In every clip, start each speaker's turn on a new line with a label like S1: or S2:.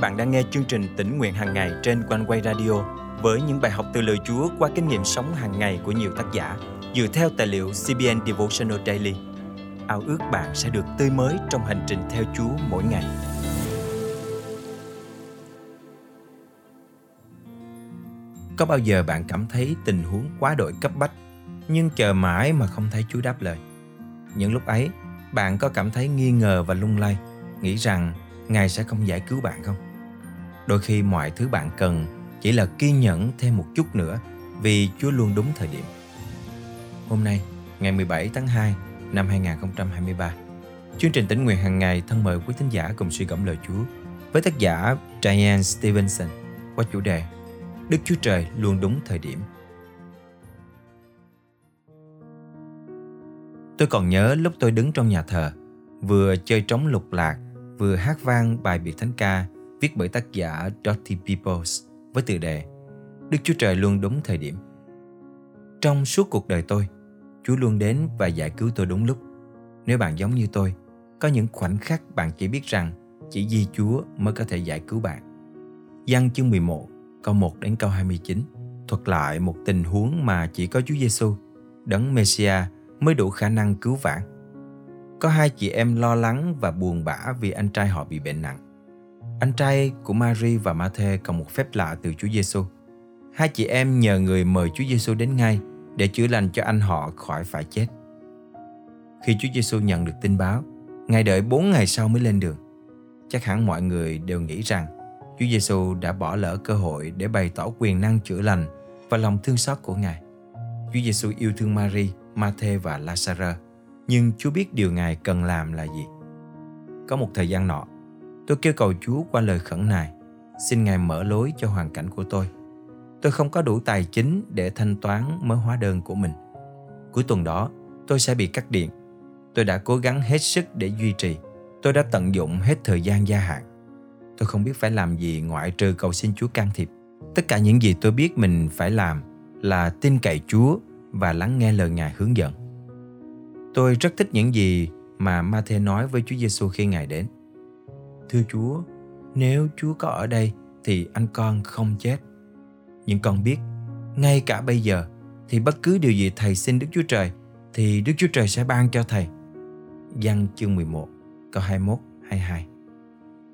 S1: bạn đang nghe chương trình tỉnh nguyện hàng ngày trên quanh quay radio với những bài học từ lời Chúa qua kinh nghiệm sống hàng ngày của nhiều tác giả dựa theo tài liệu CBN Devotional Daily. Ao ước bạn sẽ được tươi mới trong hành trình theo Chúa mỗi ngày. Có bao giờ bạn cảm thấy tình huống quá đổi cấp bách nhưng chờ mãi mà không thấy Chúa đáp lời? Những lúc ấy, bạn có cảm thấy nghi ngờ và lung lay, nghĩ rằng Ngài sẽ không giải cứu bạn không? Đôi khi mọi thứ bạn cần chỉ là kiên nhẫn thêm một chút nữa vì Chúa luôn đúng thời điểm. Hôm nay, ngày 17 tháng 2 năm 2023, chương trình tỉnh nguyện hàng ngày thân mời quý thính giả cùng suy gẫm lời Chúa với tác giả Diane Stevenson qua chủ đề Đức Chúa Trời luôn đúng thời điểm. Tôi còn nhớ lúc tôi đứng trong nhà thờ, vừa chơi trống lục lạc, vừa hát vang bài biệt thánh ca viết bởi tác giả Dorothy Peoples với tựa đề Đức Chúa Trời luôn đúng thời điểm. Trong suốt cuộc đời tôi, Chúa luôn đến và giải cứu tôi đúng lúc. Nếu bạn giống như tôi, có những khoảnh khắc bạn chỉ biết rằng chỉ di Chúa mới có thể giải cứu bạn. Giăng chương 11, câu 1 đến câu 29 thuật lại một tình huống mà chỉ có Chúa Giêsu, đấng Messia mới đủ khả năng cứu vãn. Có hai chị em lo lắng và buồn bã vì anh trai họ bị bệnh nặng. Anh trai của Mary và Matthew còn một phép lạ từ Chúa Giêsu. Hai chị em nhờ người mời Chúa Giêsu đến ngay để chữa lành cho anh họ khỏi phải chết. Khi Chúa Giêsu nhận được tin báo, Ngài đợi 4 ngày sau mới lên đường. Chắc hẳn mọi người đều nghĩ rằng Chúa Giêsu đã bỏ lỡ cơ hội để bày tỏ quyền năng chữa lành và lòng thương xót của Ngài. Chúa Giêsu yêu thương Mary, Matthew và Lazarus, nhưng Chúa biết điều Ngài cần làm là gì. Có một thời gian nọ, tôi kêu cầu Chúa qua lời khẩn nài, xin Ngài mở lối cho hoàn cảnh của tôi. Tôi không có đủ tài chính để thanh toán mớ hóa đơn của mình. Cuối tuần đó, tôi sẽ bị cắt điện. Tôi đã cố gắng hết sức để duy trì. Tôi đã tận dụng hết thời gian gia hạn. Tôi không biết phải làm gì ngoại trừ cầu xin Chúa can thiệp. Tất cả những gì tôi biết mình phải làm là tin cậy Chúa và lắng nghe lời Ngài hướng dẫn. Tôi rất thích những gì mà Matthew nói với Chúa Giêsu khi Ngài đến. Thưa Chúa, nếu Chúa có ở đây thì anh con không chết. Nhưng con biết, ngay cả bây giờ thì bất cứ điều gì thầy xin Đức Chúa Trời thì Đức Chúa Trời sẽ ban cho thầy. Giăng chương 11, câu 21, 22.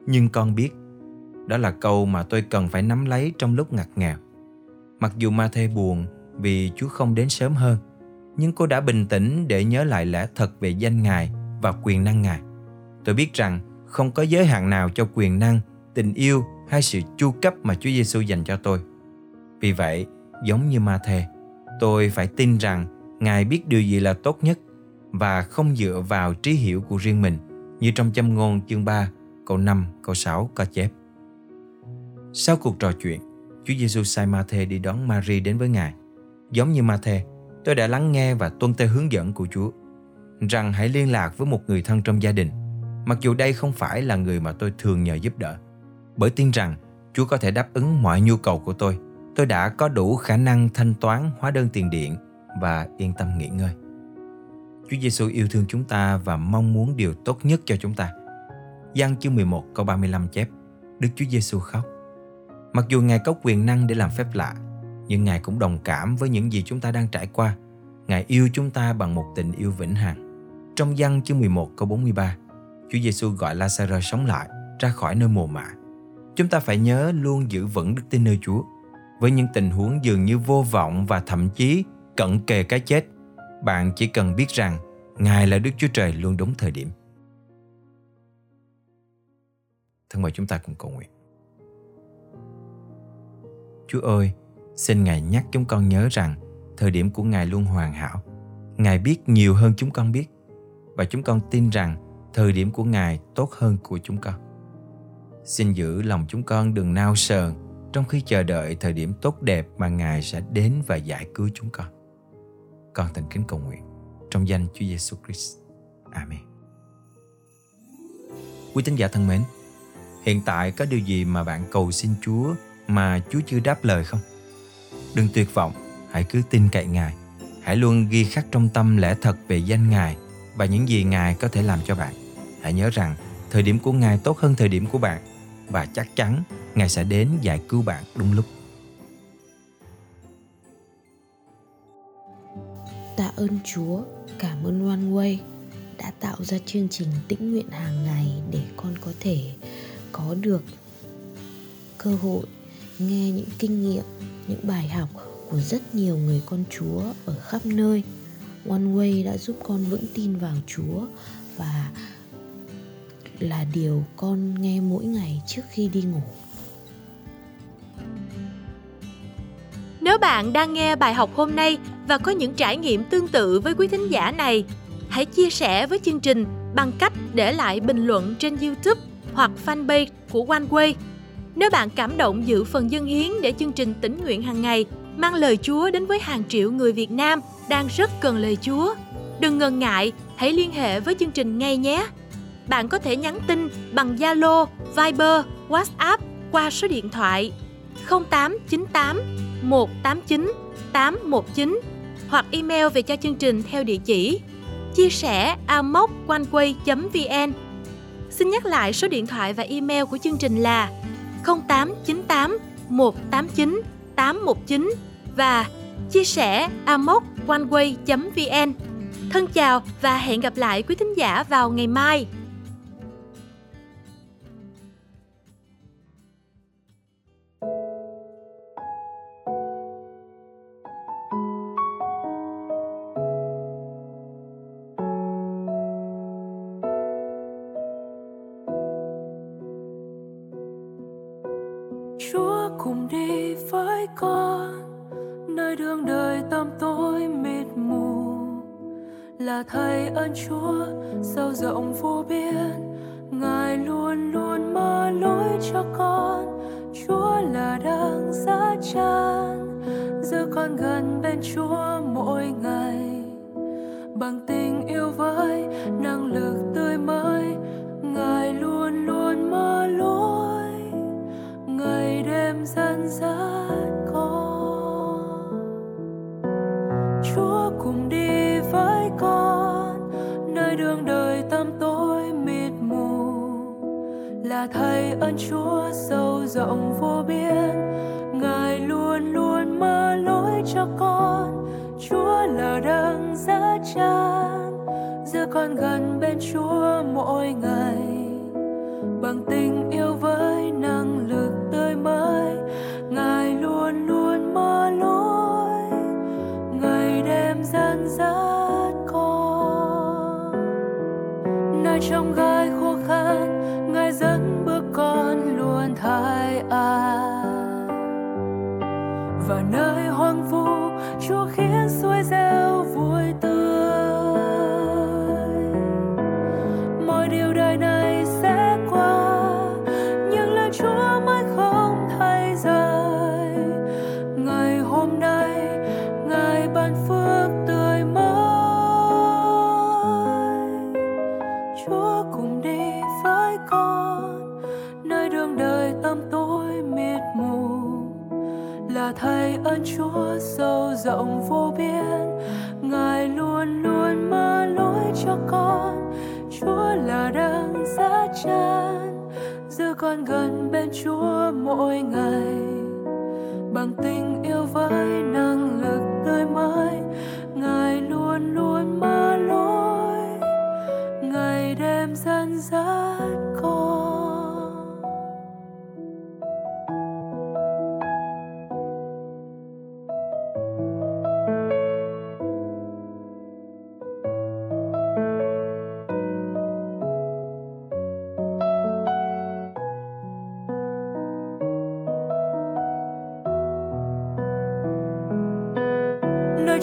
S1: Nhưng con biết, đó là câu mà tôi cần phải nắm lấy trong lúc ngặt nghèo Mặc dù ma thê buồn vì Chúa không đến sớm hơn, nhưng cô đã bình tĩnh để nhớ lại lẽ thật về danh Ngài và quyền năng Ngài. Tôi biết rằng không có giới hạn nào cho quyền năng, tình yêu hay sự chu cấp mà Chúa Giêsu dành cho tôi. Vì vậy, giống như ma thê, tôi phải tin rằng Ngài biết điều gì là tốt nhất và không dựa vào trí hiểu của riêng mình như trong châm ngôn chương 3, câu 5, câu 6 có chép. Sau cuộc trò chuyện, Chúa Giêsu sai Ma-thê đi đón Mary đến với Ngài. Giống như Ma-thê, tôi đã lắng nghe và tuân theo hướng dẫn của Chúa rằng hãy liên lạc với một người thân trong gia đình mặc dù đây không phải là người mà tôi thường nhờ giúp đỡ bởi tin rằng Chúa có thể đáp ứng mọi nhu cầu của tôi tôi đã có đủ khả năng thanh toán hóa đơn tiền điện và yên tâm nghỉ ngơi Chúa Giêsu yêu thương chúng ta và mong muốn điều tốt nhất cho chúng ta Giăng chương 11 câu 35 chép Đức Chúa Giêsu khóc Mặc dù Ngài có quyền năng để làm phép lạ nhưng Ngài cũng đồng cảm với những gì chúng ta đang trải qua. Ngài yêu chúng ta bằng một tình yêu vĩnh hằng. Trong Giăng chương 11 câu 43, Chúa Giêsu gọi Lazarus sống lại ra khỏi nơi mồ mả. Chúng ta phải nhớ luôn giữ vững đức tin nơi Chúa. Với những tình huống dường như vô vọng và thậm chí cận kề cái chết, bạn chỉ cần biết rằng Ngài là Đức Chúa Trời luôn đúng thời điểm. Thân mời chúng ta cùng cầu nguyện. Chúa ơi, Xin Ngài nhắc chúng con nhớ rằng thời điểm của Ngài luôn hoàn hảo. Ngài biết nhiều hơn chúng con biết và chúng con tin rằng thời điểm của Ngài tốt hơn của chúng con. Xin giữ lòng chúng con đừng nao sờn trong khi chờ đợi thời điểm tốt đẹp mà Ngài sẽ đến và giải cứu chúng con. Con thành kính cầu nguyện trong danh Chúa Giêsu Christ. Amen. Quý tín giả thân mến, hiện tại có điều gì mà bạn cầu xin Chúa mà Chúa chưa đáp lời không? Đừng tuyệt vọng, hãy cứ tin cậy Ngài. Hãy luôn ghi khắc trong tâm lẽ thật về danh Ngài và những gì Ngài có thể làm cho bạn. Hãy nhớ rằng thời điểm của Ngài tốt hơn thời điểm của bạn và chắc chắn Ngài sẽ đến giải cứu bạn đúng lúc.
S2: Tạ ơn Chúa, cảm ơn One Way đã tạo ra chương trình tĩnh nguyện hàng ngày để con có thể có được cơ hội nghe những kinh nghiệm, những bài học của rất nhiều người con Chúa ở khắp nơi. One Way đã giúp con vững tin vào Chúa và là điều con nghe mỗi ngày trước khi đi ngủ.
S3: Nếu bạn đang nghe bài học hôm nay và có những trải nghiệm tương tự với quý thính giả này, hãy chia sẻ với chương trình bằng cách để lại bình luận trên YouTube hoặc fanpage của OneWay. Nếu bạn cảm động dự phần dân hiến để chương trình tỉnh nguyện hàng ngày mang lời Chúa đến với hàng triệu người Việt Nam đang rất cần lời Chúa, đừng ngần ngại, hãy liên hệ với chương trình ngay nhé. Bạn có thể nhắn tin bằng Zalo, Viber, WhatsApp qua số điện thoại 0898 189 819 hoặc email về cho chương trình theo địa chỉ chia sẻ amoconeway.vn. Xin nhắc lại số điện thoại và email của chương trình là 0898 189 819 và chia sẻ amoconeway.vn. Thân chào và hẹn gặp lại quý thính giả vào ngày mai.
S4: Chúa cùng đi với con, nơi đường đời tăm tối mịt mù. Là thầy ơn chúa, sâu rộng vô biên, ngài luôn luôn mở lối cho con. Chúa là đang giá chan giữ con gần bên chúa mỗi ngày. Bằng tình tăm tối mịt mù. Là thầy ơn chúa sâu rộng vô biên. Ngài luôn luôn mở lối cho con. Chúa là đấng giá chan giữ con gần bên chúa mỗi ngày. Bằng tình cùng đi với con. Nơi đường đời tăm tối mịt mù là thầy ơn chúa sâu rộng vô biên. Ngài luôn luôn mở lối cho con. Chúa là đang giá chan giữ con gần bên chúa mỗi ngày. Bằng tình yêu với năng lực tươi mới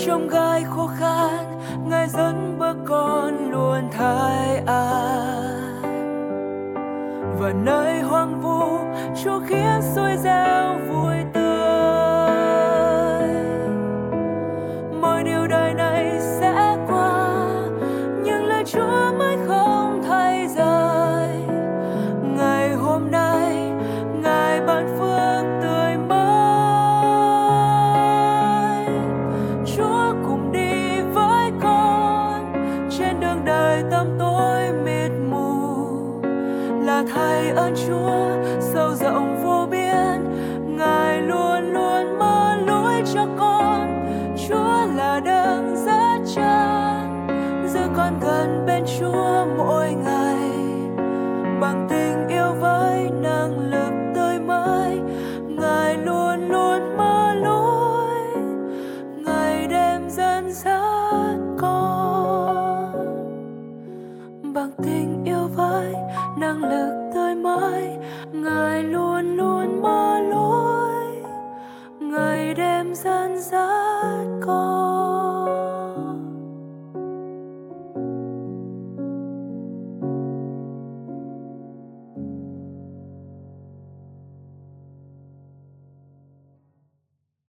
S4: trong gai khô khan ngài dẫn bước con luôn thái an. Và nơi hoang vu chúa khiến suối gieo vui tươi. càng gần bên Chúa mỗi ngày. Bằng tình yêu với năng lực tươi mới, Ngài luôn luôn mở lối. Ngày đêm dẫn dắt con. Bằng tình yêu với năng lực tươi mới, Ngài luôn